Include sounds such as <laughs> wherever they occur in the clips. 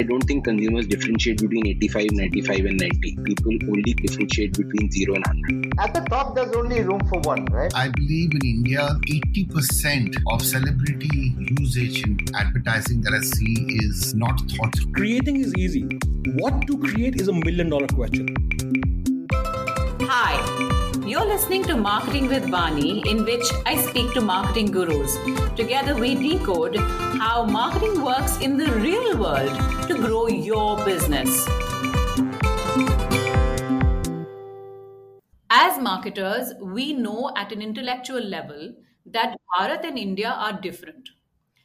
I don't think consumers differentiate between 85, 95, and 90. People only differentiate between 0 and 100. At the top, there's only room for one, right? I believe in India, 80% of celebrity usage in advertising that I see is not thought. Creating is easy. What to create is a million dollar question. Hi. You're listening to Marketing with Vani, in which I speak to marketing gurus. Together, we decode how marketing works in the real world to grow your business. As marketers, we know at an intellectual level that Bharat and India are different.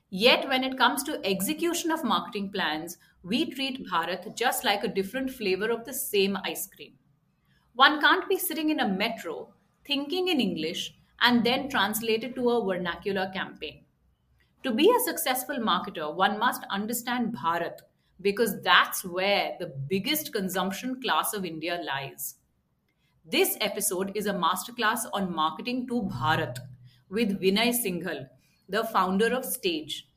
Yet, when it comes to execution of marketing plans, we treat Bharat just like a different flavor of the same ice cream. One can't be sitting in a metro thinking in English and then translate it to a vernacular campaign. To be a successful marketer, one must understand Bharat because that's where the biggest consumption class of India lies. This episode is a masterclass on marketing to Bharat with Vinay Singhal, the founder of Stage.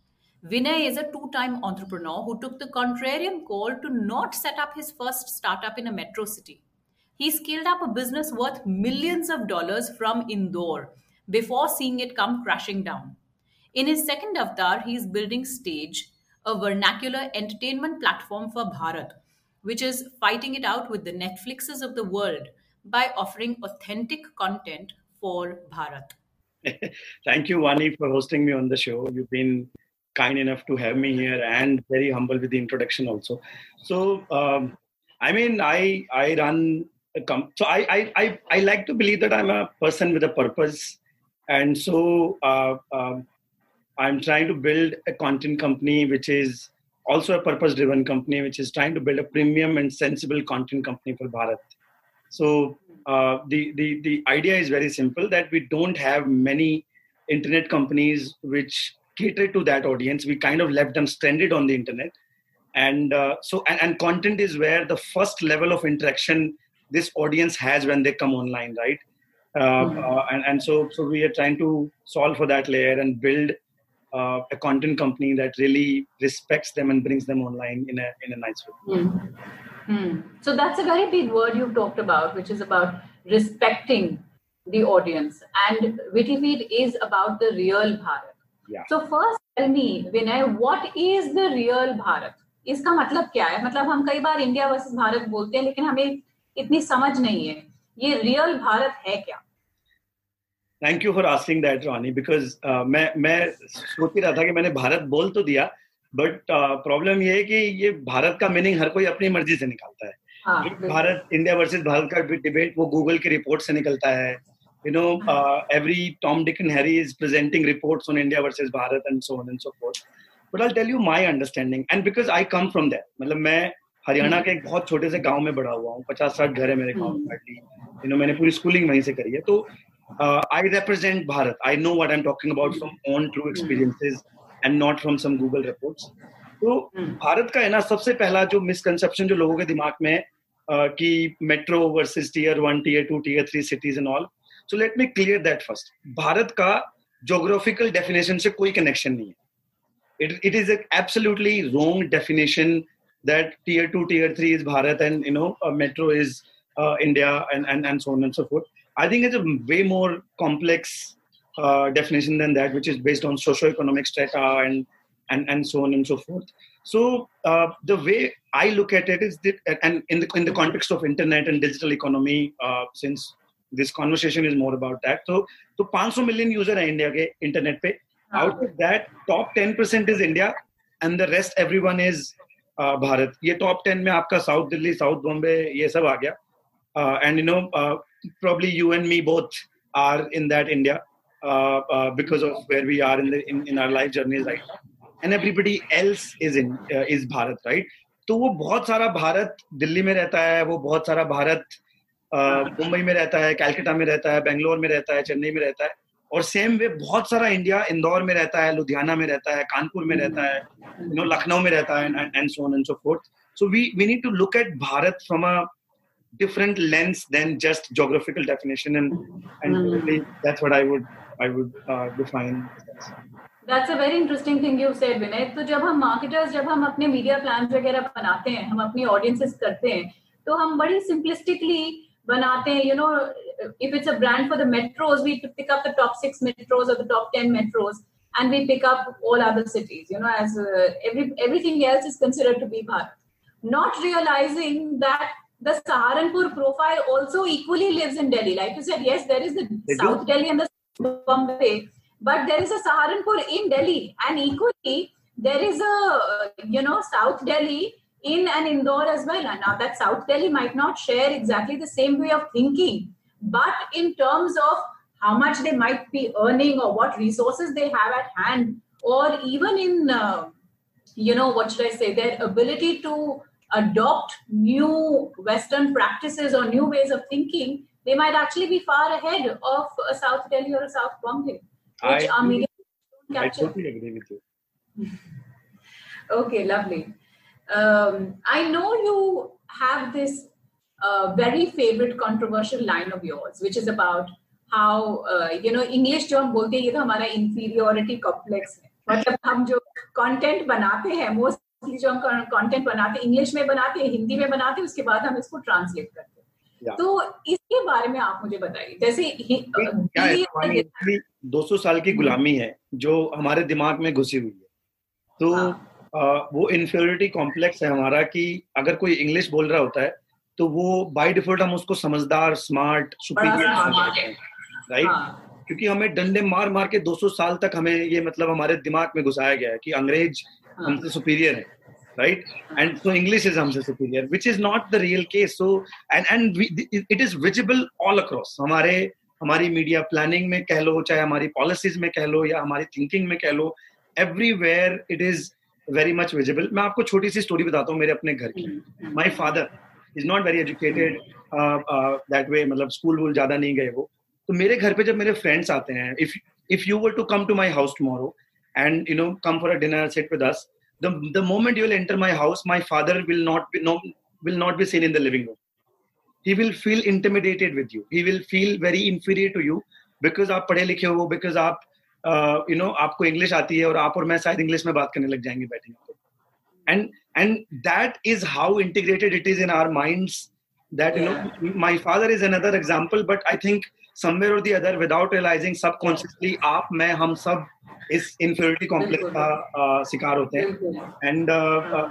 Vinay is a two time entrepreneur who took the contrarian call to not set up his first startup in a metro city. He scaled up a business worth millions of dollars from Indore before seeing it come crashing down. In his second avatar, he is building Stage, a vernacular entertainment platform for Bharat, which is fighting it out with the Netflixes of the world by offering authentic content for Bharat. <laughs> Thank you, Vani, for hosting me on the show. You've been kind enough to have me here and very humble with the introduction also. So, um, I mean, I I run so I, I i i like to believe that i'm a person with a purpose. And so uh, um, i'm trying to build a content company which is also a purpose driven company which is trying to build a premium and sensible content company for bharat. So uh, the, the the idea is very simple that we don't have many internet companies which cater to that audience. We kind of left them stranded on the internet. And uh, so and, and content is where the first level of interaction this audience has when they come online right uh, mm-hmm. uh, and, and so so we are trying to solve for that layer and build uh, a content company that really respects them and brings them online in a in a nice way mm-hmm. mm. so that's a very big word you've talked about which is about respecting the audience and Wittyfeed is about the real bharat yeah. so first tell me vinay what is the real bharat इसका मतलब क्या है मतलब हम कई बार India versus Bharat बोलते हैं लेकिन हमें इतनी समझ नहीं है। ये रियल भारत है क्या? Thank you for asking that Rani because मैं मैं सोच ही रहा था कि मैंने भारत बोल तो दिया बट प्रॉब्लम uh, ये है कि ये भारत का मीनिंग हर कोई अपनी मर्ज़ी से निकालता है। हाँ, भारत इंडिया वर्सेस भारत का डिबेट वो गूगल की रिपोर्ट से निकलता है। You know every Tom Dick and Harry is presenting reports on India versus Bharat and so on and so forth but I tell you my understanding and because I come from that मतलब मैं हरियाणा हम्म। के एक बहुत छोटे से गाँव में बड़ा हुआ हूँ पचास साठ घर है मेरे गाँव में यू नो मैंने पूरी स्कूलिंग वहीं से करी है। तो I represent Bharat I know what I am talking about from own true experiences and not from some Google reports तो हम्म। भारत का है ना सबसे पहला जो मिसकंसेप्शन जो लोगों के दिमाग में है कि metro versus tier one tier two tier three cities and all so let me clear that first Bharat का जोग्राफिकल डेफिनेशन से कोई कनेक्शन नहीं है। It it is absolutely wrong definition that tier two, tier three is Bharat, and you know, metro is uh, India, and, and and so on and so forth. I think it's a way more complex uh, definition than that, which is based on socio-economic strata and and and so on and so forth. So uh, the way I look at it is that, and in the in the context of internet and digital economy, uh, since this conversation is more about that. So, so 500 million user are India internet pe. Out of that, top 10% is India, and the rest everyone is Bharat. ये top ten में आपका south Delhi south Bombay ये सब आ गया। And you know probably you and me both are in that India because of where we are in in our life journeys right and everybody else is in is Bharat right तो वो बहुत सारा भारत दिल्ली में रहता है, वो बहुत सारा भारत मुंबई में रहता है कैलकटा में रहता है बेंगलोर में रहता है चेन्नई में रहता है। और सेम वे बहुत सारा इंडिया इंदौर में रहता है लुधियाना में रहता है कानपुर में रहता है यू नो लखनऊ में रहता है and so on and so forth so we we need to look at Bharat from a different lens than just geographical definition and and mm. that's what i would i would uh, define. That's a very interesting thing you said Vinay तो जब हम marketers जब हम अपने media plan वगैरह बनाते हैं हम अपनी ऑडियंसेस करते हैं तो हम बड़ी simplistically banate you know if it's a brand for the metros we pick up the top 6 metros or the top 10 metros and we pick up all other cities you know as uh, every everything else is considered to be bharat. Not realizing that the saharanpur profile also equally lives in delhi. Like you said yes there is the south delhi and the bombay but there is a saharanpur in delhi and equally there is a you know south delhi in and Indore as well. And now that South Delhi might not share exactly the same way of thinking, but in terms of how much they might be earning or what resources they have at hand, or even in, uh, you know, what should I say, their ability to adopt new Western practices or new ways of thinking, they might actually be far ahead of a South Delhi or a South Bombay, which I agree. media I totally agree with you. <laughs> Okay, lovely. Um, I know you have this uh, very favorite controversial line of yours, which is about how uh, you know English जो हम बोलते हैं ये तो हमारा inferiority complex है मतलब हम जो content बनाते हैं mostly जो हम content बनाते हैं इंग्लिश में बनाते हैं हिंदी में बनाते हैं उसके बाद हम इसको ट्रांसलेट करते हैं Yeah. तो इसके बारे में आप मुझे बताइए जैसे हि- हमारी 200 साल की गुलामी है जो हमारे दिमाग में घुसी हुई है तो हाँ। वो इन्फियोरिटी कॉम्प्लेक्स है हमारा कि अगर कोई इंग्लिश बोल रहा होता है तो वो बाय डिफ़ॉल्ट हम उसको समझदार स्मार्ट सुपीरियर समझते हैं। राइट हाँ, क्योंकि हमें डंडे मार मार के 200 साल तक हमें ये मतलब हमारे दिमाग में घुसाया गया है कि अंग्रेज़ हाँ। हमसे सुपीरियर है right and so English is हमसे superior which is not the real case so and and it is visible all across हमारे हमारी मीडिया प्लानिंग में कह लो चाहे हमारी पॉलिसीज़ में कह लो या हमारी थिंकिंग में कह लो everywhere it is very much visible मैं आपको छोटी सी स्टोरी बताता हूँ मेरे अपने घर की। My father is not very educated that way मतलब स्कूल वूल ज़्यादा नहीं गए वो। तो मेरे घर पे जब मेरे फ्रेंड्स आते हैं if if you were to come to my house tomorrow and you know come for a dinner set with us the moment you will enter my house my father will not be no will not be seen in the living room he will feel intermediated with you he will feel very inferior to you because आप पढ़े लिखे हो because आप you know आपको English आती है और आप और मैं शायद इंग्लिश में बात करने लग जाएँगे बैठे यहाँ and and that is how integrated it is in our mind that you know my father is another example but I think somewhere or the without realising subconsciously आप मैं हम सब इस इंफ्योरिटी कॉम्प्लेक्स का शिकार होते हैं। And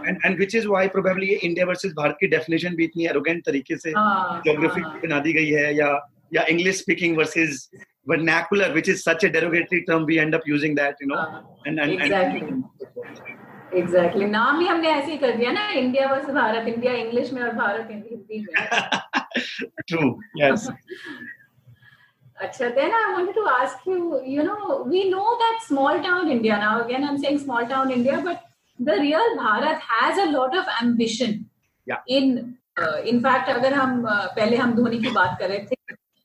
and and which is why probably India versus Bharat की डेफिनेशन भी इतनी एरोगेंट तरीके से हाँ, जोग्राफी हाँ। बना दी गई है या या English speaking versus vernacular which is such a derogatory term we end up using that you know हाँ, and and, exactly. and exactly नाम भी हमने ऐसे ही कर दिया ना India versus Bharat India English में और <laughs> भारत हिंदी में true yes Acha, <laughs> then I wanted to ask you, you know, we know that small town India now, again, I'm saying small town India, but the real Bharat has a lot of ambition. Yeah. In, uh, in fact, अगर हम uh, पहले हम धोनी की बात कर रहे थे,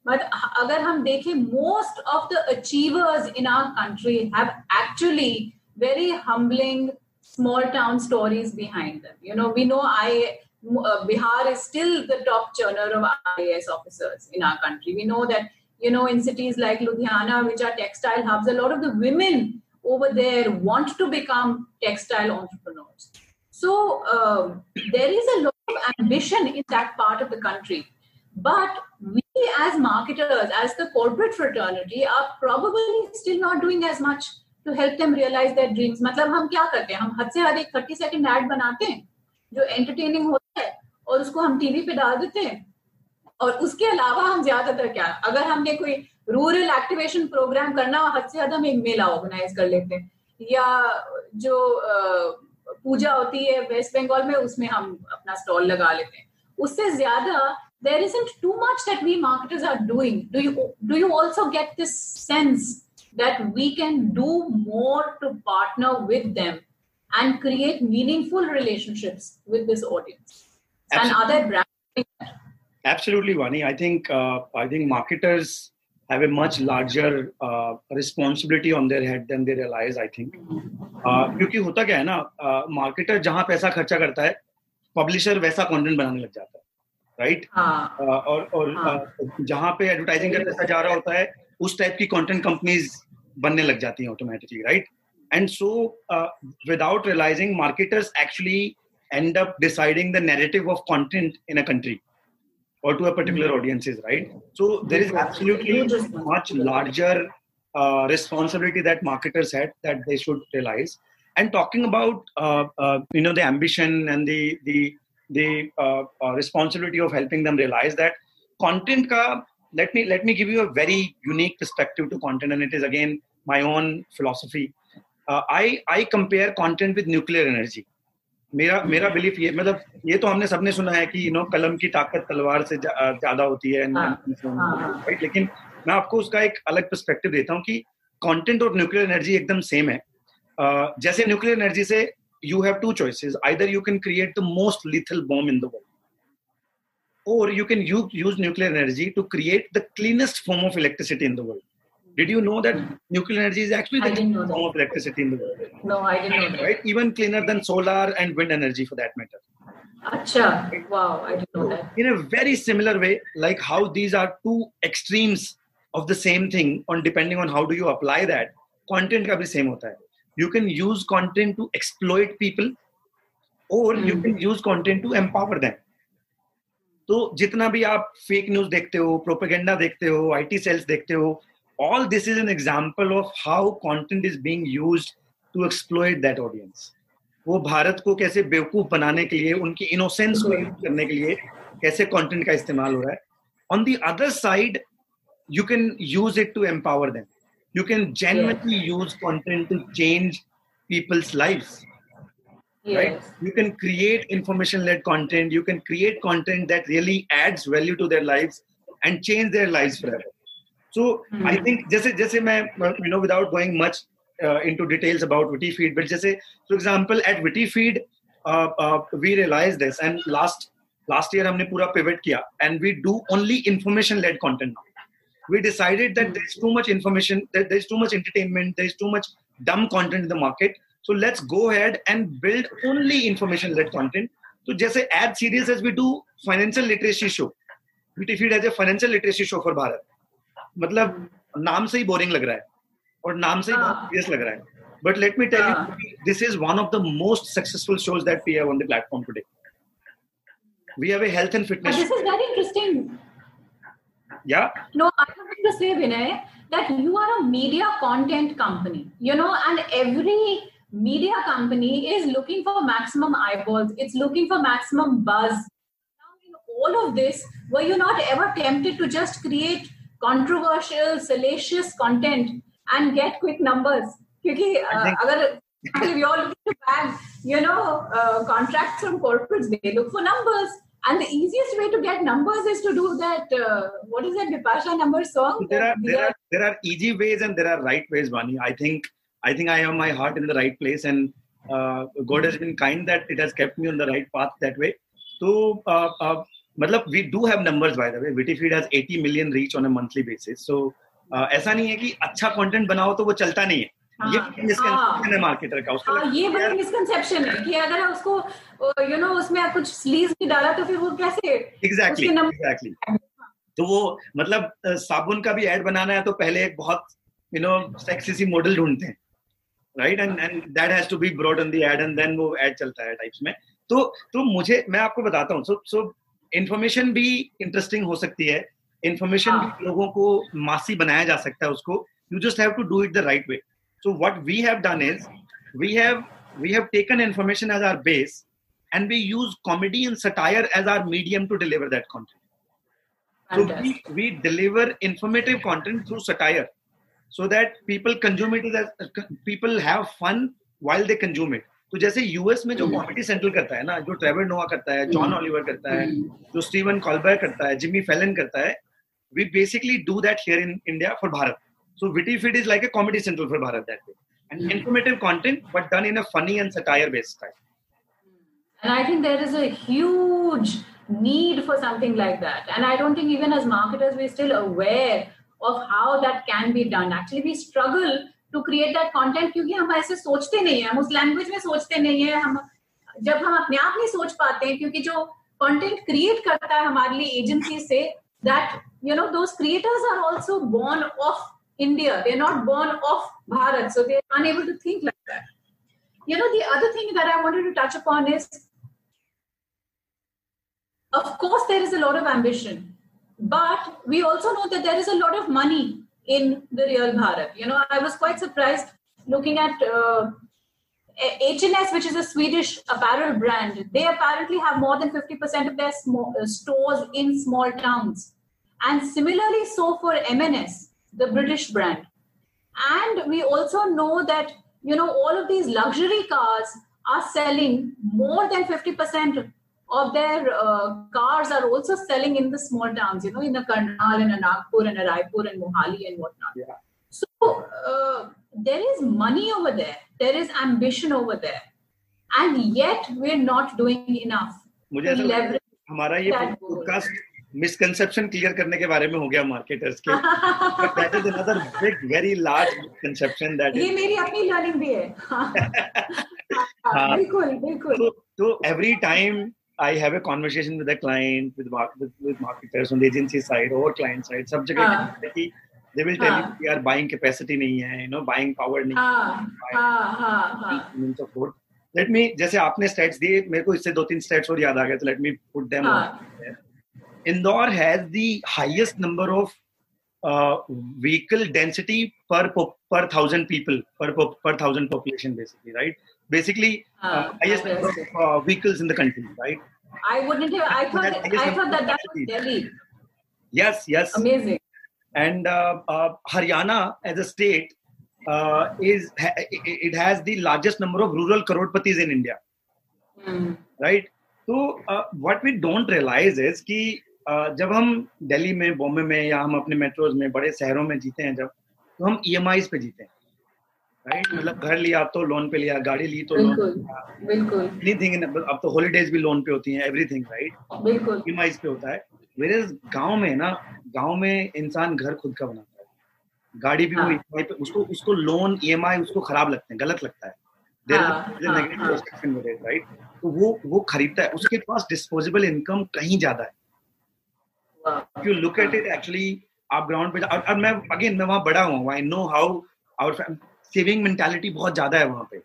but अगर हम देखें, most of the achievers in our country have actually very humbling small town stories behind them. You know, we know I uh, Bihar is still the top churner of IAS officers in our country. We know that you know in cities like Ludhiana, which are textile hubs, a lot of the women over there want to become textile entrepreneurs. So um, there is a lot of ambition in that part of the country. But we, as marketers, as the corporate fraternity, are probably still not doing as much to help them realize their dreams. मतलब हम क्या करते हैं? हम हद से हद एक थर्टी सेकेंड एड बनाते हैं जो एंटरटेनिंग होता है और उसको हम टीवी पे डाल देते हैं। और उसके अलावा हम ज़्यादातर क्या अगर हमने कोई रूरल एक्टिवेशन प्रोग्राम करना हद से ज़्यादा हम एक मेला ऑर्गेनाइज कर लेते हैं। या जो पूजा होती है वेस्ट बंगाल में उसमें हम अपना स्टॉल लगा लेते हैं। उससे ज़्यादा there isn't too much that we marketers are doing do you do you also get this sense that we can do more to partner with them and create meaningful relationships with this audience and Absolutely. other brands Absolutely, Vani. I think uh, I think marketers have a much larger uh, responsibility on their head than they realize. I think uh, क्योंकि होता क्या है ना marketer जहां पैसा खर्चा करता है पब्लिशर वैसा कंटेंट बनाने लग जाता है राइट हाँ और और हाँ। uh, जहां पे एडवर्टाइजिंग का पैसा जा रहा होता है उस टाइप की कंटेंट कंपनीज बनने लग जाती हैं automatically right and so uh, without realizing marketers actually end up deciding the narrative of content in a country or to a particular Mm-hmm. audiences right so there is absolutely much larger uh, responsibility that marketers had that they should realize and talking about uh, uh, you know the ambition and the the the uh, uh, responsibility of helping them realize that content ka let me let me give you a very unique perspective to content and it is again my own philosophy uh, i i compare content with nuclear energy मेरा मेरा belief ये मतलब ये तो हमने सबने सुना है कि यू नो कलम की ताकत तलवार से ज़्यादा होती है हाँ, राइट लेकिन मैं आपको उसका एक अलग पर्सपेक्टिव देता हूँ कि कंटेंट और न्यूक्लियर एनर्जी एकदम सेम है uh, जैसे न्यूक्लियर एनर्जी से you have two choices. Either you can create the most lethal bomb in the world or you can use, use nuclear energy to create the cleanest form of electricity in the world. Did you know that nuclear energy is actually the cleanest form of electricity in the world? No i didn't know that. right even cleaner than solar and wind energy for that matter. Acha. wow i didn't know that. In a very similar way like how these are two extremes of the same thing on depending on how do you apply that content ka bhi same hota hai you can use content to exploit people or you can use content to empower them तो जितना भी आप fake news देखते हो propaganda देखते हो IT sales देखते हो all this is an example of how content is being used to exploit that audience वो भारत को कैसे बेवकूफ़ बनाने के लिए उनकी इनोसेंस को यूज़ करने के लिए कैसे कंटेंट का इस्तेमाल हो रहा है on the other side you can use it to empower them you can genuinely use content to change people's lives right Yes. you can create information led content you can create content that really adds value to their lives and change their lives forever so i think just just you know without going much uh, into details about witty feed but just say for example at witty feed uh, uh, we realized this and last last year हमने पूरा pivot किया and we do only information led content now we decided that there's too much information, that there's too much entertainment, there's too much dumb content in the market. So let's go ahead and build only information-led content. So just ad series as we do financial literacy show. BT Feed has a financial literacy show for Bharat. मतलब नाम से ही boring लग रहा है और नाम से ही बहुत हाँ. सीरियस लग रहा है But let me tell हाँ. you, this is one of the most successful shows that we have on the platform today. We have a health and But fitness. this is very interesting. Yeah, No, I have to say, Vinay, that you are a media content company, you know, and every media company is looking for maximum eyeballs, it's looking for maximum buzz. Now, in all of this, were you not ever tempted to just create controversial, salacious content and get quick numbers? क्योंकि uh, think- अगर if you're looking to bag, you know, uh, contracts from corporates, they look for numbers. And the easiest way to get numbers is to do that. Uh, what is that Bipasha number song? there are That there are there are easy ways and there are right ways Vani. i think i think i have my heart in the right place and uh, god has been kind that it has kept me on the right path that way so uh, uh, matlab, we do have numbers by the way witty feed has 80 million reach on a monthly basis so uh, ऐसा नहीं है कि अच्छा content बनाओ तो वो चलता नहीं है ये हाँ, मिसकंसेप्शन है। मार्केटर का उसका हाँ, ये बड़ी मिसकंसेप्शन है कि अगर उसको यू नो उसमें कुछ स्लीज भी डाला तो फिर वो कैसे? एग्जैक्टली नंबर- एग्जैक्टली तो वो मतलब साबुन का भी ऐड बनाना है तो पहले एक बहुत यू नो सेक्सी सी मॉडल ढूंढते हैं। Right and and that has to be broad on the ad and then वो ऐड चलता है टाइप्स में। तो तो मुझे मैं आपको बताता हूँ। सो सो इन्फॉर्मेशन भी इंटरेस्टिंग हो सकती है। इन्फॉर्मेशन हाँ. भी लोगों को मासी बनाया जा सकता है उसको। You just have to do it the right way So what we have done is we have we have taken information as our base and we use comedy and satire as our medium to deliver that content so we, we deliver informative content through satire so that people consume it as people have fun while they consume it तो जैसे US में जो comedy central करता है ना जो Trevor नोआ करता है जॉन ऑलिवर करता है जो स्टीवन कॉलबर करता है जिमी फेलन करता है we basically do that here in India for Bharat. So Witty Feed is like a comedy central for Bharat that way. And informative content, but done in a funny and satire-based style. And I think there is a huge need for something like that. And I don't think even as marketers, we're still aware of how that can be done. Actually, we struggle to create that content क्योंकि हम ऐसे सोचते नहीं हैं हम उस language में सोचते नहीं है हम जब हम अपने आप नहीं सोच पाते हैं क्योंकि जो कंटेंट क्रिएट करता है हमारे लिए एजेंसी से that you know those creators are also born of India. They're not born of Bharat, so they're unable to think like that. You know, the other thing that I wanted to touch upon is, of course, there is a lot of ambition, but we also know that there is a lot of money in the real Bharat. You know, I was quite surprised looking at uh, HNS, which is a Swedish apparel brand. They apparently have more than 50% of their small, uh, stores in small towns. And similarly, so for MNS, the British brand. And we also know that, you know, all of these luxury cars are selling more than 50% of their uh, cars are also selling in the small towns, you know, in a Karnal, in a Nagpur, in a Raipur, and Mohali, and whatnot. Yeah. So uh, there is money over there, there is ambition over there, and yet we're not doing enough. मुझे ऐसा लगता है हमारा ये podcast misconception clear करने के बारे में हो गया मार्केटर्स के। That is another big very large misconception that ये मेरी अपनी लर्निंग भी है। <laughs> हाँ, हाँ, बिल्कुल बिल्कुल। तो every time I have a conversation with a client with with marketers on agency side और क्लाइंट साइड सब जगह की they will tell you we are buying capacity नहीं है यू नो बाइंग पावर नहीं हाँ हाँ हाँ हाँ लेट मी जैसे आपने स्टेट्स दिए मेरे को इससे दो तीन स्टेट्स और याद आ गए तो let me put them on Indore has the highest number of uh, vehicle density per po- per thousand people per po- per thousand population, basically, right? Basically, uh, uh, highest number of uh, vehicles in the country, right? I wouldn't have. I thought. That, I thought that that was Delhi. Yes. Yes. Amazing. And uh, uh, Haryana, as a state, is it has the largest number of rural crorepati's in India, mm. right? So what we don't realize is that जब हम दिल्ली में बॉम्बे में या हम अपने metros में बड़े शहरों में जीते हैं जब तो हम ई पे जीते हैं। Right right? मतलब घर लिया तो लोन पे लिया गाड़ी ली तो लोन बिल्कुल एनीथिंग अब तो हॉलीडेज भी लोन पे होती हैं एवरीथिंग राइट बिल्कुल। ई पे होता है। मेरे गाँव में ना गाँव में इंसान घर खुद का बनाता है। गाड़ी भी हाँ. वो पे उसको उसको लोन ईएमआई उसको खराब लगते हैं गलत लगता है। राइट हाँ, हाँ, तो वो वो खरीदता है। उसके पास डिस्पोजेबल इनकम कहीं ज़्यादा है। You look at it actually आप ग्राउंड पे और मैं अगेन मैं वहाँ बड़ा हुआ I know how our saving mentality बहुत ज़्यादा है वहाँ पे।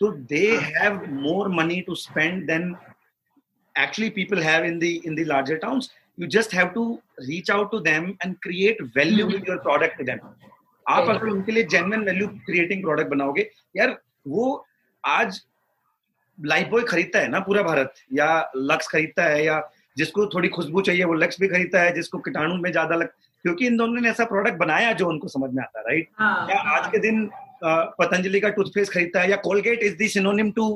तो they have more money to spend then actually people have in the in the larger towns. You just have to reach out to them and create value with your product to them. आप अगर उनके लिए genuine value creating product बनाओगे यार वो आज life boy खरीदता है ना पूरा भारत या लक्स खरीदता है या जिसको थोड़ी खुशबू चाहिए वो लक्स भी खरीदता है जिसको कीटाणु में ज़्यादा लग क्योंकि इन दोनों ने ऐसा प्रोडक्ट बनाया जो उनको समझ में आता है। राइट या आज के दिन पतंजलि का टूथपेस्ट खरीदता है या Colgate is the synonym to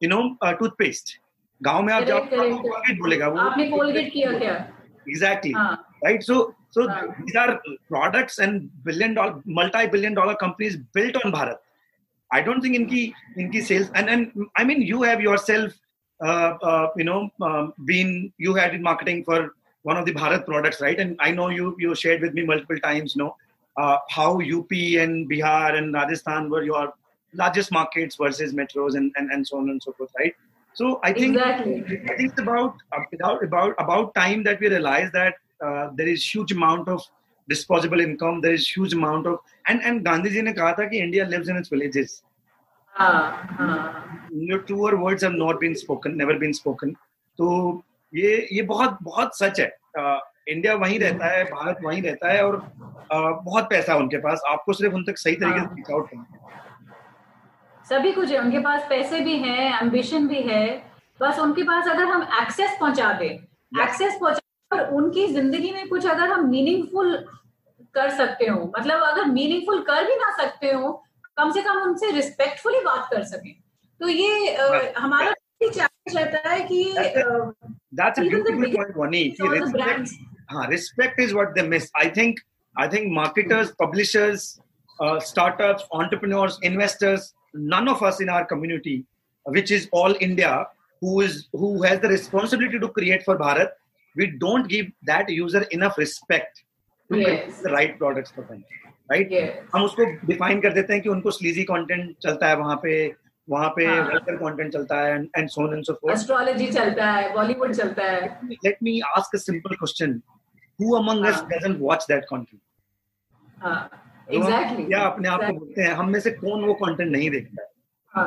you know toothpaste गाँव में आप जाओ कोलगेट बोलेगा वो। आपने कोलगेट किया क्या? Exactly right so so these are products and billion dollar multi billion dollar companies built on Bharat I don't think इनकी इनकी sales and and I mean you have yourself you know um, been you had in marketing for one of the Bharat products, right? And I know you you shared with me multiple times, you know, uh, how UP and Bihar and Rajasthan were your largest markets versus metros and, and, and so on and so forth, right? So I think exactly. I think it's about about about about time that we realize that uh, there is huge amount of disposable income. There is huge amount of and and Gandhi ji ne kaha tha ki India lives in its villages. हाँ, हाँ. Your truer words have not been spoken, never been spoken. तो ये ये बहुत बहुत सच है। India वहीं रहता है भारत वहीं रहता है और बहुत पैसा है उनके पास। आपको सिर्फ़ उन तक सही तरीके से रीच आउट करना सभी कुछ है उनके पास पैसे भी हैं एम्बिशन भी है। बस उनके पास अगर हम एक्सेस पहुँचा दें एक्सेस पहुँचा और उनकी ज़िंदगी में कुछ अगर हम मीनिंगफुल कर सकते हो मतलब अगर मीनिंगफुल कर भी ना सकते हो कम से कम उनसे रिस्पेक्टफुली बात कर सके। तो ये हमारा चैलेंज रहता है कि respect is what they I think I think marketers publishers startups entrepreneurs investors none of us in our community which is all India who is who has the responsibility to create for Bharat we don't give that user enough respect to the right product for them right हम उसको define कर देते हैं कि उनको sleazy content चलता है वहाँ पे वहाँ पे हाँ। वेल्कम कंटेंट चलता है and so and so forth astrology चलता है बॉलीवुड चलता है। Let me ask a simple question who. Among us doesn't watch that content exactly या अपने आप को बोलते हैं हम में से कौन वो कंटेंट नहीं देखता? है।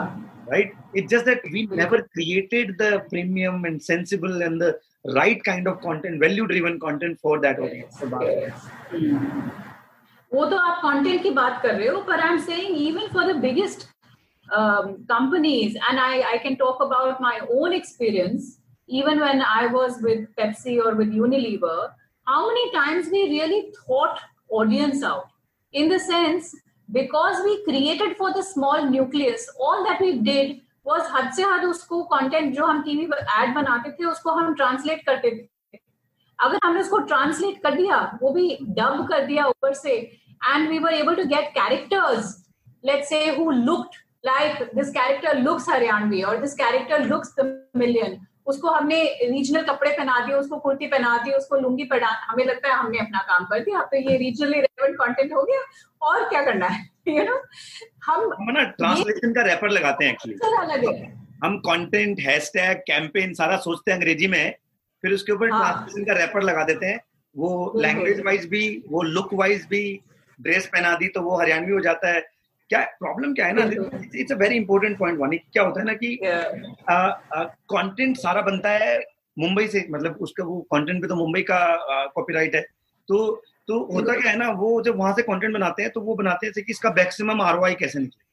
Right it's just that we never created the premium and sensible and the right kind of content value driven content for that audience वो तो आप कंटेंट की बात कर रहे हो पर I am saying even for the biggest companies and I I can talk about my own experience even when I was with Pepsi और with Unilever how many times we really thought audience out in the sense because we created for the small nucleus all that we did was हद से हद उसको content जो हम TV पर add बनाते थे, उसको हम ट्रांसलेट करते थे। अगर हमने उसको ट्रांसलेट कर दिया वो भी डब कर दिया ऊपर से and we were able to get characters let's say who looked like this character looks Haryanvi और दिस कैरेक्टर लुक्स मिलियन उसको हमने रीजनल कपड़े पहना दिए उसको कुर्ती पहना दी उसको लुंगी पहना हमें लगता है हमने अपना काम कर दिया। अब तो ये रीजनली रेलेवेंट कंटेंट हो गया और क्या करना है? <laughs> यू नो हम हम ना ट्रांसलेशन का रैपर लगाते हैं एक्चुअली हम कंटेंट हैशटैग कैंपेन सारा सोचते हैं अंग्रेज़ी में फिर उसके ऊपर हाँ। ट्रांसलेशन का रैपर लगा देते हैं। वो लैंग्वेज वाइज भी वो लुक वाइज भी ड्रेस पहना दी तो वो हरियाणवी हो जाता है। क्या प्रॉब्लम क्या है ना? It's a very important point Vani क्या होता है ना कि कंटेंट सारा बनता है मुंबई से मतलब उसका वो कंटेंट पे तो मुंबई का कॉपीराइट है। तो तो होता क्या है ना वो जब वहाँ से कंटेंट बनाते हैं तो वो बनाते हैं कि इसका मैक्सिमम आरओआई कैसे निकले।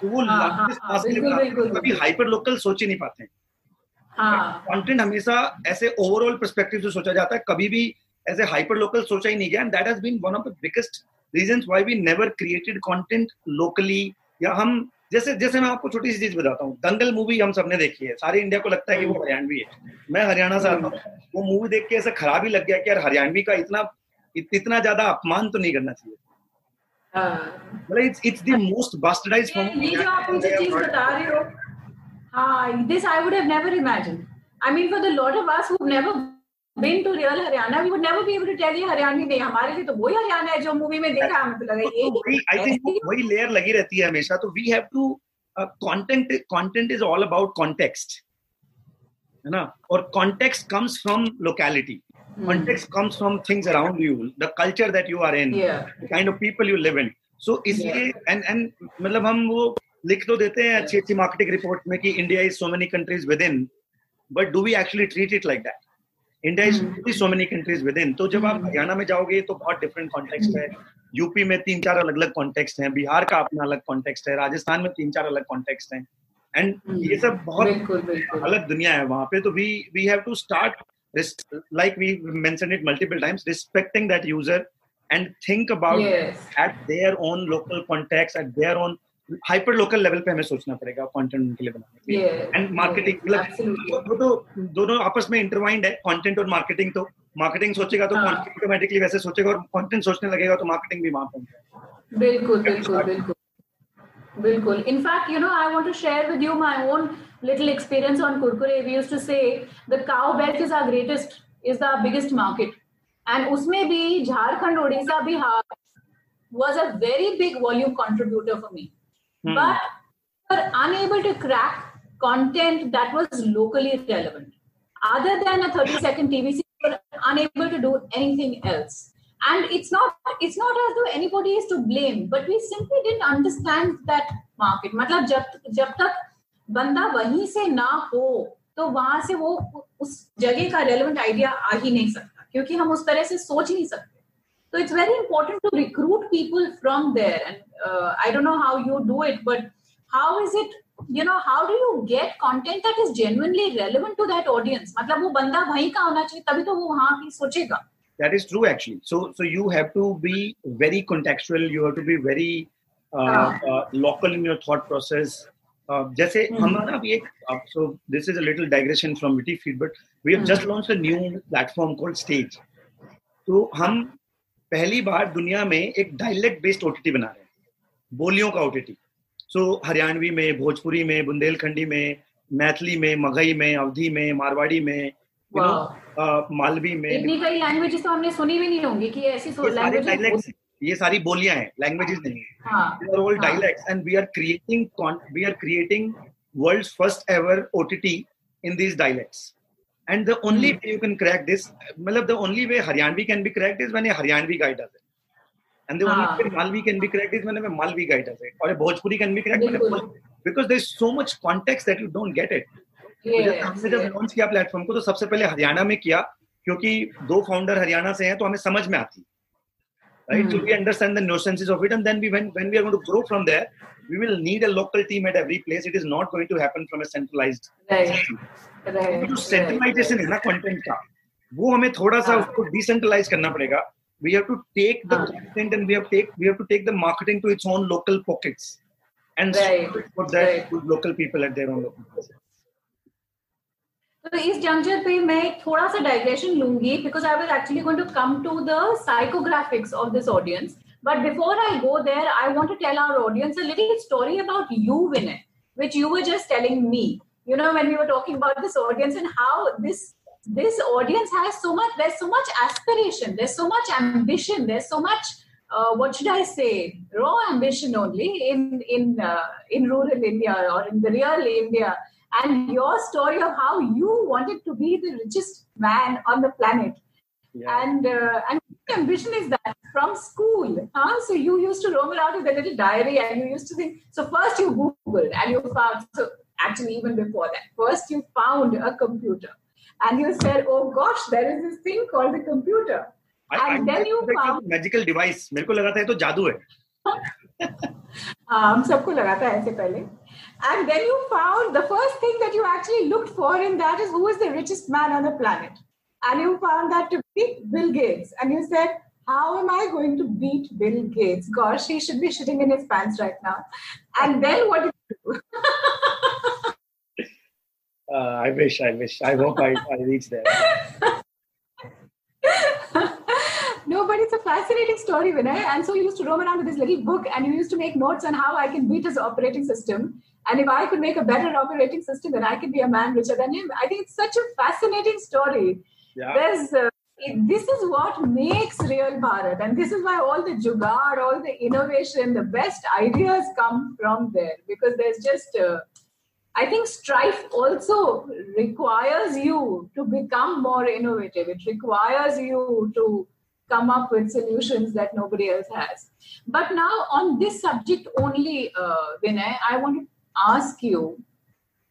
तो वो हाँ, largest हाँ, हाँ, हैं। हाइपर लोकल सोच ही नहीं पाते हैं हाँ। कंटेंट हमेशा ऐसे ओवरऑल पर्सपेक्टिव से सोचा जाता है। कभी भी ऐसे हाइपर लोकल सोचा ही नहीं गया। And that has been one of the biggest reasons why we never created content locally या हम जैसे जैसे मैं आपको छोटी सी चीज़ बताता हूँ। दंगल मूवी हम सबने देखी है। सारे इंडिया को लगता है कि वो हरियाणवी है। मैं हरियाणा से आता हूँ। वो मूवी देख के ऐसा खराब ही लग गया कि यार हरियाणवी का इतना इत- इतना ज़्यादा अपमान तो नहीं करना चाहिए। हाँ। मतलब it's it's the most bastardise form ये जो आप मुझे चीज़ बता रहे हो हाँ this I would have never imagine I mean for the lot of us who never been to real Haryana we would never be able to tell you Haryanvi नहीं हमारे लिए तो वही हरियाणा है जो मूवी में देखा हमें तो लगा ये वही आई थिंक वही लेयर लगी रहती है हमेशा तो we have to content content is all about context है ना? और context comes from locality context comes from things around you the culture that you are in Yeah. the kind of people you live in. So इसलिए and and मतलब हम वो लिख तो देते हैं अच्छी अच्छी मार्केटिंग रिपोर्ट में कि India is so many countries within but do we actually treat it like that India is so many countries within तो जब आप हरियाणा में जाओगे तो बहुत डिफरेंट कॉन्टेक्स्ट है। यूपी में तीन चार अलग अलग कॉन्टेक्स्ट हैं। बिहार का अपना अलग कॉन्टेक्स्ट है। राजस्थान में तीन चार अलग कॉन्टेक्स्ट हैं। एंड ये सब बहुत बिल्कुल बिल्कुल। अलग दुनिया है वहाँ पे। तो we we have to start like we mentioned it multiple times respecting that user and think about Yes. at their own local context at their hyper local level पे हमें सोचना पड़ेगा कंटेंट के लिए। बनाने एंड मार्केटिंग मतलब वो तो दोनों आपस में इंटरवाइंड है कंटेंट और मार्केटिंग तो। मार्केटिंग सोचेगा तो ऑटोमेटिकली वैसे सोचेगा और कंटेंट सोचने लगेगा तो मार्केटिंग भी वहाँ पहुंचेगा बिल्कुल बिल्कुल बिल्कुल। In fact you know I want to share with you my own little experience on Kurkure we used to say the cow belt is our greatest is the biggest market and उसमें भी Jharkhand Odisha Bihar was a very big volume contributor for me Hmm. but were unable to crack content that was locally relevant other than a 30 second tvc we were unable to do anything else and it's not it's not as though anybody is to blame but we simply didn't understand that market मतलब जब जब तक बंदा वहीं से ना हो तो वहाँ से वो उस जगह का रेलेवेंट आइडिया आ ही नहीं सकता क्योंकि हम उस तरह से सोच नहीं सकते so it's very important to recruit people from there and uh, i don't know how you do it but how is it you know how do you get content that is genuinely relevant to that audience मतलब वो बंदा वहीं का होना चाहिए तभी तो वो वहां की सोचेगा that is true actually so so you have to be very contextual you have to be very uh, हाँ. uh, local in your thought process uh, जैसे हम्म. हम ना अभी एक uh, so this is a little digression from witty feed but we have just launched a new platform called stage तो हम पहली बार दुनिया में एक डायलेक्ट बेस्ड ओटीटी बना रहे हैं बोलियों का ओटीटी सो हरियाणवी में भोजपुरी में बुंदेलखंडी में मैथिली में मगही में अवधी में मारवाड़ी में you know, uh, मालवी में। इतनी कई लैंग्वेजेस तो हमने सुनी भी नहीं होंगी कि ऐसी लैंग्वेजेस ये सारी बोलियाँ हैं लैंग्वेजेस नहीं है। हाँ These are all हाँ. dialects and we are creating con- we are creating world's first and the only Hmm. way you can crack this मतलब the only way Haryanvi can be cracked is when a Haryanvi guy does it and the only Ah. way Malvi can be cracked is when a Malvi guy does it, or a Bhojpuri can be cracked बिल्कुल। Bhojpuri- because there's so much context that you don't get it. तो हमने जब. Launch किया platform को तो सबसे पहले हरियाणा में किया क्योंकि दो फाउंडर हरियाणा से हैं तो हमें समझ में आती right so Hmm. we understand the nuances of it and then we when when we are going to grow from there we will need a local team at every place it is not going to happen from a centralized Right. तो Right. जो centralisation है ना content का वो हमें थोड़ा सा हाँ। उसको डिसेंट्रलाइज करना पड़ेगा we have to take the हाँ। content and we have take we have to take the marketing to its own local pockets and Right. put that Right. to local people at their own local places. तो इस juncture पे मैं एक थोड़ा सा digression लूंगी because I was actually going to come to the psychographics of this audience but before I go there I want to tell our audience a little story about you Vinay which you were just telling me you know when we were talking about this audience and how this this audience has so much there's so much aspiration there's so much ambition there's so much uh, what should i say raw ambition only in in uh, in rural india or in the real india and your story of how you wanted to be the richest man on the planet Yeah. and uh, and what ambition is that from school huh? so you used to roam around with a little diary and you used to think so first you googled and you found so actually even before that first you found a computer and you said oh gosh there is this thing called the computer I- I and then you think it's a found magical device मेरे को लगा था ये तो जादू है <laughs> हाँ, हम सबको लगा था ऐसे पहले and then you found the first thing that you actually looked for in that is who is the richest man on the planet. And you found that to be bill gates. And you said how am i going to beat bill gates? Gosh he should be shitting in his pants right now. And then what did you do? <laughs> Uh, I wish I wish. I hope I, I reach there. <laughs> No, but it's a fascinating story, Vinay. And so you used to roam around with this little book and you used to make notes on how I can beat his operating system. And if I could make a better operating system, then I could be a man richer than him. I think it's such a fascinating story. yeah There's, uh, it- this is what makes real Bharat. And this is why all the jugaad, all the innovation, the best ideas come from there. Because there's just, uh, I think strife also requires you to become more innovative. It requires you to come up with solutions that nobody else has. But now, on this subject only, uh, Vinay, I want to ask you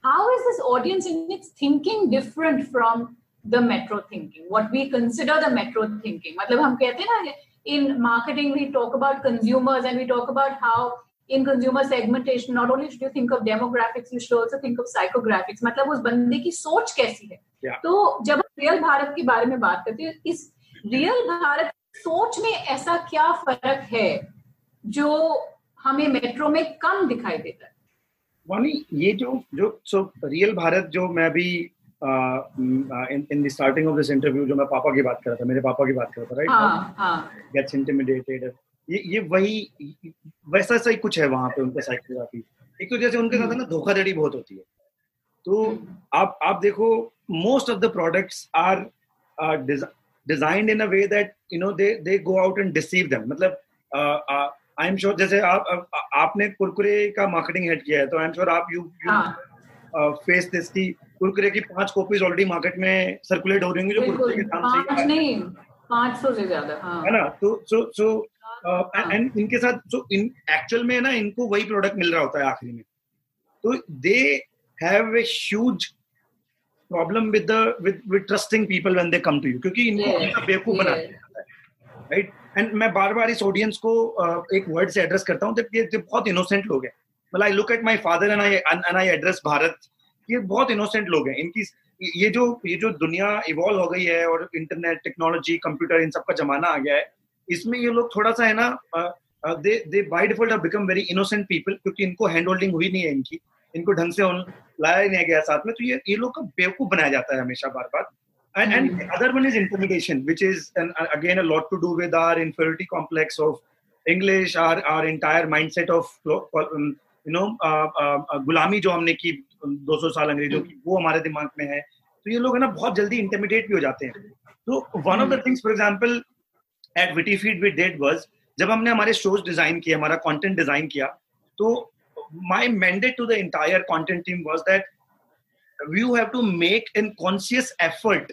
how is this audience in its thinking different from the metro thinking? What we consider the metro thinking. मतलब हम कहते हैं ना in marketing we talk about consumers and we talk about how in consumer segmentation not only should you think of demographics you should also think of psychographics मतलब उस बंदे की सोच कैसी है Yeah. तो जब हम रियल भारत के बारे में बात करते हैं इस रियल भारत सोच में ऐसा क्या फ़र्क है जो हमें मेट्रो में कम दिखाई देता है वानी ये जो जो सो रियल भारत जो मैं अभी in in the starting of this interview जो मैं पापा की बात कर रहा था मेरे पापा की बात कर रहा था राइट हाँ हाँ। गेट्स इंटिमिडेटेड ये ये वही वैसा सा ही कुछ है वहाँ पे उनका साइकोग्राफी एक तो जैसे उनके साथ ना धोखाधड़ी बहुत होती है। तो आप आप देखो most of the products are designed in a way that you know they they go out and deceive them मतलब आई एम श्योर जैसे आप आप- आपने कुरकुरे का मार्केटिंग हेड किया है तो आई एम श्योर आप यू फेस दिस की कुरकुरे की पाँच कॉपीज ऑलरेडी मार्केट में सर्कुलेट हो रही होंगी जो कुरकुरे के नाम से पाँच नहीं पाँच सौ से ज़्यादा हाँ। है ना? तो सो सो। एंड इनके साथ सो इन एक्चुअल में ना इनको वही प्रोडक्ट मिल रहा होता है आखिरी में। तो they have a huge problem with the with with trusting people when they come to you क्योंकि इनको बेवकूफ़ बना yes. दिया जाता है। राइट एंड मैं बार बार इस ऑडियंस को एक वर्ड से एड्रेस करता हूँ बहुत इनोसेंट लोग हैं। मतलब I look at my father and I and I address Bharat ये बहुत इनोसेंट लोग हैं। इनकी ये जो ये जो दुनिया इवॉल्व हो गई है और इंटरनेट टेक्नोलॉजी कंप्यूटर इन सब का जमाना आ गया है, इसमें ये लोग थोड़ा सा है ना they they by default have become very innocent people क्योंकि इनको हैंड होल्डिंग हुई नहीं है इनकी। इनको ढंग से लाया नहीं गया साथ में। तो ये ये लोग का बेवकूफ़ बनाया जाता है हमेशा बार बार and and the other one is intimidation which is an, again a lot to do with our inferiority complex of english our our entire mindset of um, you know uh, uh, uh, गुलामी जो हमने की 200 साल अंग्रेज़ों की वो हमारे दिमाग में है तो ये लोग है ना बहुत जल्दी इंटिमिडेट भी हो जाते हैं तो one of the things for example at Witty Feed we did was जब हमने हमारे शोज़ डिज़ाइन किए हमारा कंटेंट डिज़ाइन किया तो my mandate to the entire content team was that you have to make a conscious effort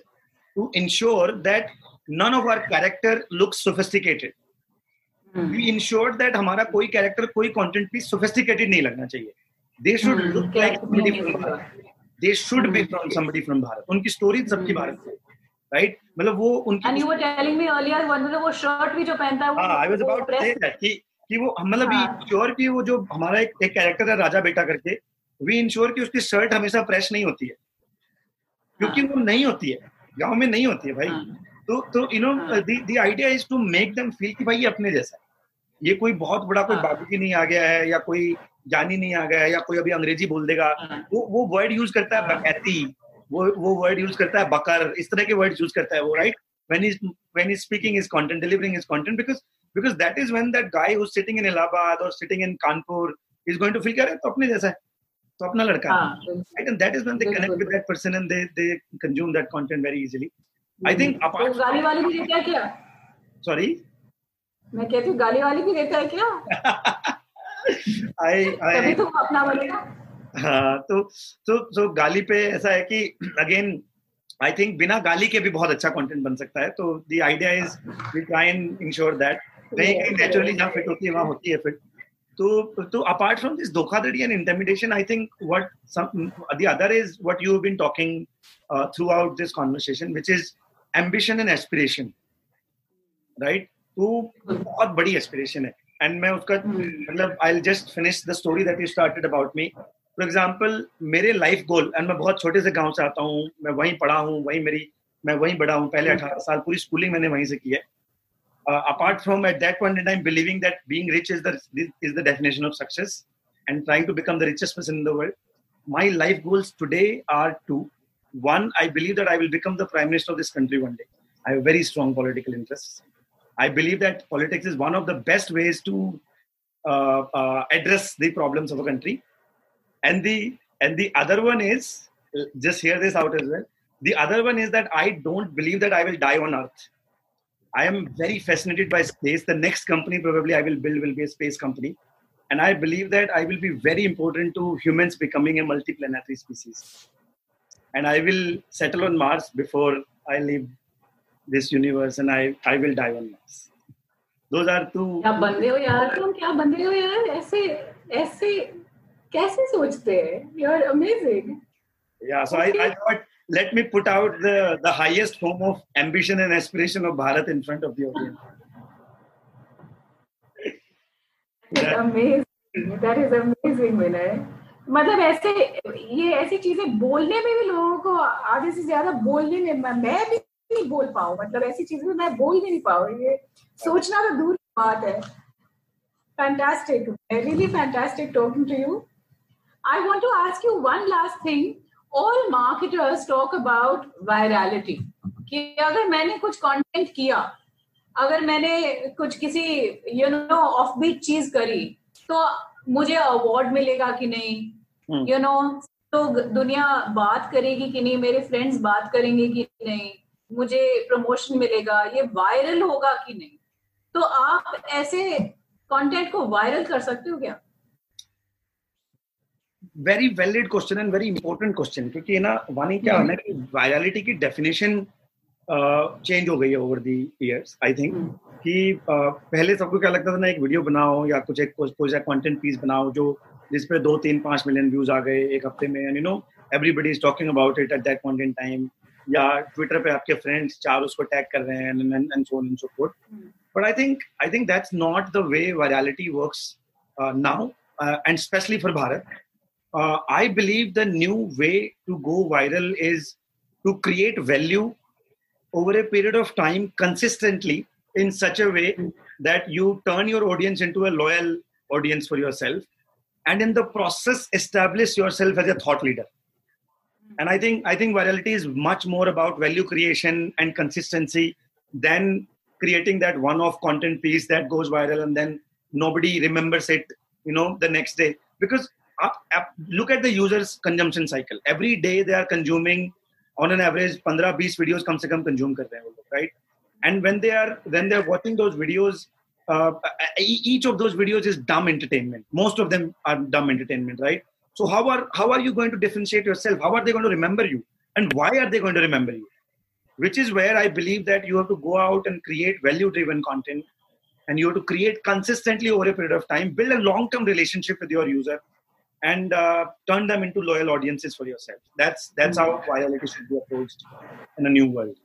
to ensure that none of our character looks sophisticated. We ensure that हमारा कोई character कोई content piece sophisticated नहीं लगना चाहिए। They should Hmm, look like somebody from Bharat they should be from somebody from Bharat उनकी story सबकी भारत से right मतलब वो and you were telling me earlier मतलब वो शर्ट भी जो पहनता है वो हाँ I was about to say that कि कि वो मतलब हाँ। इंश्योर कि वो जो हमारा एक एक कैरेक्टर है राजा बेटा करके वी इंश्योर कि उसकी शर्ट हमेशा फ्रेश नहीं होती है। क्योंकि वो नहीं होती है। गाँव में नहीं होती है भाई हाँ। तो तो you know. The idea is to make them feel कि भाई ये अपने जैसा है ये कोई बहुत बड़ा कोई हाँ। बाबू की नहीं आ गया है या कोई जानी नहीं आ गया है या कोई अभी अंग्रेज़ी बोल देगा हाँ। वो वो वर्ड यूज़ करता है हाँ। बकैती वो वो वर्ड यूज़ करता है बकर इस तरह के वर्ड यूज़ करता है वो right when he's when he's speaking his content delivering his content because because that is when that guy who's sitting in Allahabad or sitting in Kanpur is going to feel कि अरे तो अपने जैसा है तो अपना लड़का that is when they बिल्कुल। connect with that person and they they consume that content very easily. I think तो apart गाली वाली भी देता है क्या? Sorry? मैं कहती हूँ गाली वाली भी देता है क्या? I तभी I तो वो अपना बनेगा। हाँ तो तो तो गाली पे ऐसा है कि अगेन आई थिंक बिना गाली के भी बहुत अच्छा कंटेंट बन सकता है। तो the idea is we try and ensure that कहीं कहीं नेचुरली जहाँ फिट होती है वहाँ होती है फिट तो तो अपार्ट फ्रॉम दिस धोखाधड़ी and intimidation I think what the other is what you have been talking throughout this conversation which is ambition and aspiration right तो बहुत बड़ी एस्पिरेशन है। एंड मैं उसका मतलब I just finish the story that you started about me for example मेरे life goal and मैं बहुत छोटे से गाँव से आता हूँ मैं वहीं पढ़ा हूँ वहीं मेरी मैं वहीं बड़ा हूँ पहले अठारह साल पूरी स्कूलिंग मैंने वहीं से की है। uh, apart from at that point in time believing that being rich is the is the definition of success and trying to become the richest person in the world my life goals today are two one i believe that i will become the prime minister of this country one day. I have very strong political interests. I believe that politics is one of the best ways to uh, uh, address the problems of a country. And the and the other one is just hear this out as well. The other one is that i don't believe that i will die on earth. I am very fascinated by space. The next company probably I will build will be a space company. And I believe that I will be very important to humans becoming a multiplanetary species. And I will settle on Mars before I leave this universe and I, I will die on Mars. Those are two. क्या बंदे हो यार तुम क्या बंदे हो यार ऐसे ऐसे कैसे सोचते हैं you are amazing Yeah, so I, I thought let me put out the, the highest form of ambition and aspiration of Bharat in front of the audience. Yeah. Amazing that is amazing Vinay मतलब ऐसे ये ऐसी चीजें बोलने में भी लोगों को आधे से ज्यादा बोलने में मैं मैं भी नहीं बोल पाऊँ मतलब ऐसी चीजें मैं बोल भी नहीं पाऊँ ये सोचना तो दूर की बात है fantastic really fantastic talking to you i want to ask you one last thing all marketers talk about virality. कि अगर मैंने कुछ कंटेंट किया अगर मैंने कुछ किसी यू नो ऑफ़ बीट चीज़ करी तो मुझे अवार्ड मिलेगा कि नहीं. यू नो तो दुनिया बात करेगी कि नहीं? मेरे फ्रेंड्स बात करेंगे कि नहीं? मुझे प्रमोशन मिलेगा? ये वायरल होगा कि नहीं? तो आप ऐसे कंटेंट को वायरल कर सकते हो क्या? Very valid question and very important question क्योंकि ना वानी क्या है ना कि वायरलिटी की डेफिनेशन चेंज हो गई है over the years I think कि पहले सबको क्या लगता था ना एक वीडियो बनाओ या कुछ एक कोई सा कंटेंट पीस बनाओ जो जिस पे दो तीन पाँच मिलियन व्यूज़ आ गए एक हफ़्ते में and you know everybody is talking about it at that point in time या ट्विटर पे आपके फ्रेंड्स चार उसको टैग कर रहे हैं and so and so forth think i think that's not the way virality works uh, now uh, and especially for bharat. Uh, i believe the new way to go viral is to create value over a period of time consistently in such a way that you turn your audience into a loyal audience for yourself and in the process establish yourself as a thought leader. And i think i think virality is much more about value creation and consistency than creating that one-off content piece that goes viral and then nobody remembers it you know the next day. Because Uh, uh, look at the users consumption cycle. Every day they are consuming on an average 15 20 videos come kam consume right? And when they are when they're watching those videos uh, uh, e- each of those videos is dumb entertainment. Most of them are dumb entertainment right? So how are how are you going to differentiate yourself? How are they going to remember you? And why are they going to remember you? Which is where I believe that you have to go out and create value driven content and you have to create consistently over a period of time build a long term relationship with your user and uh, turn them into loyal audiences for yourself. That's that's how virality should be approached in a new world.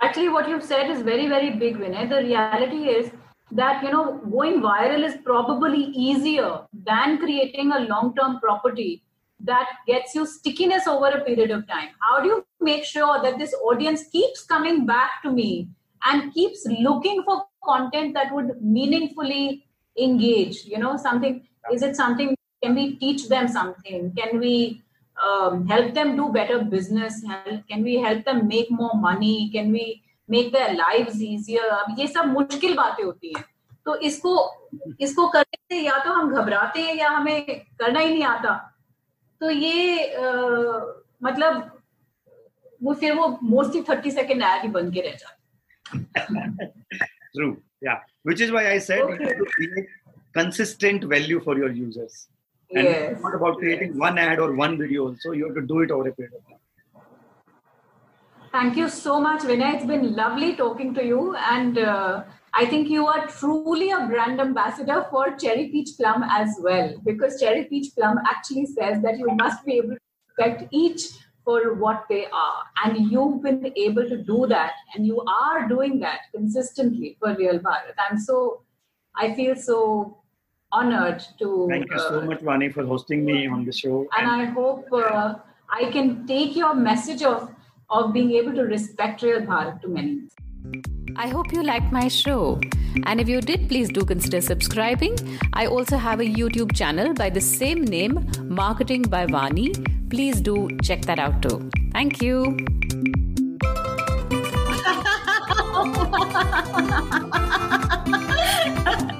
Actually what you've said is very very big Vinay. the reality is that you know going viral is probably easier than creating a long term property that gets you stickiness over a period of time. How do you make sure that this audience keeps coming back to me and keeps looking for content that would meaningfully engage you know something is it something can we teach them something can we um, help them do better business can we help them make more money can we make their lives easier अब ये सब मुश्किल बातें होती हैं तो इसको इसको करने से या तो हम घबराते हैं या हमें करना ही नहीं आता तो ये आ, मतलब वो फिर वो मोस्टली थर्टी सेकेंड एड ही बन के रह जाते True. Yeah. Which is why I said okay. you have to create consistent value for your users. And yes. it's not about creating yes. one ad or one video also. You have to do it over a period of time. Thank you so much, Vinay. It's been lovely talking to you. And uh, I think you are truly a brand ambassador for Cherry Peach Plum as well, because Cherry Peach Plum actually says that you must be able to respect each for what they are. And you've been able to do that, and you are doing that consistently for Real Bharat. I'm so, I feel so honored to. Thank you so uh, much, Vani, for hosting me on the show. And, and I hope uh, I can take your message of, of being able to respect Real Bharat to many. I hope you liked my show. And if you did, please do consider subscribing. I also have a YouTube channel by the same name, Marketing by Vani. Please do check that out too. Thank you. <laughs>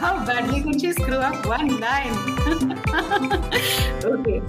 How <laughs> badly could she screw up one line? <laughs> okay.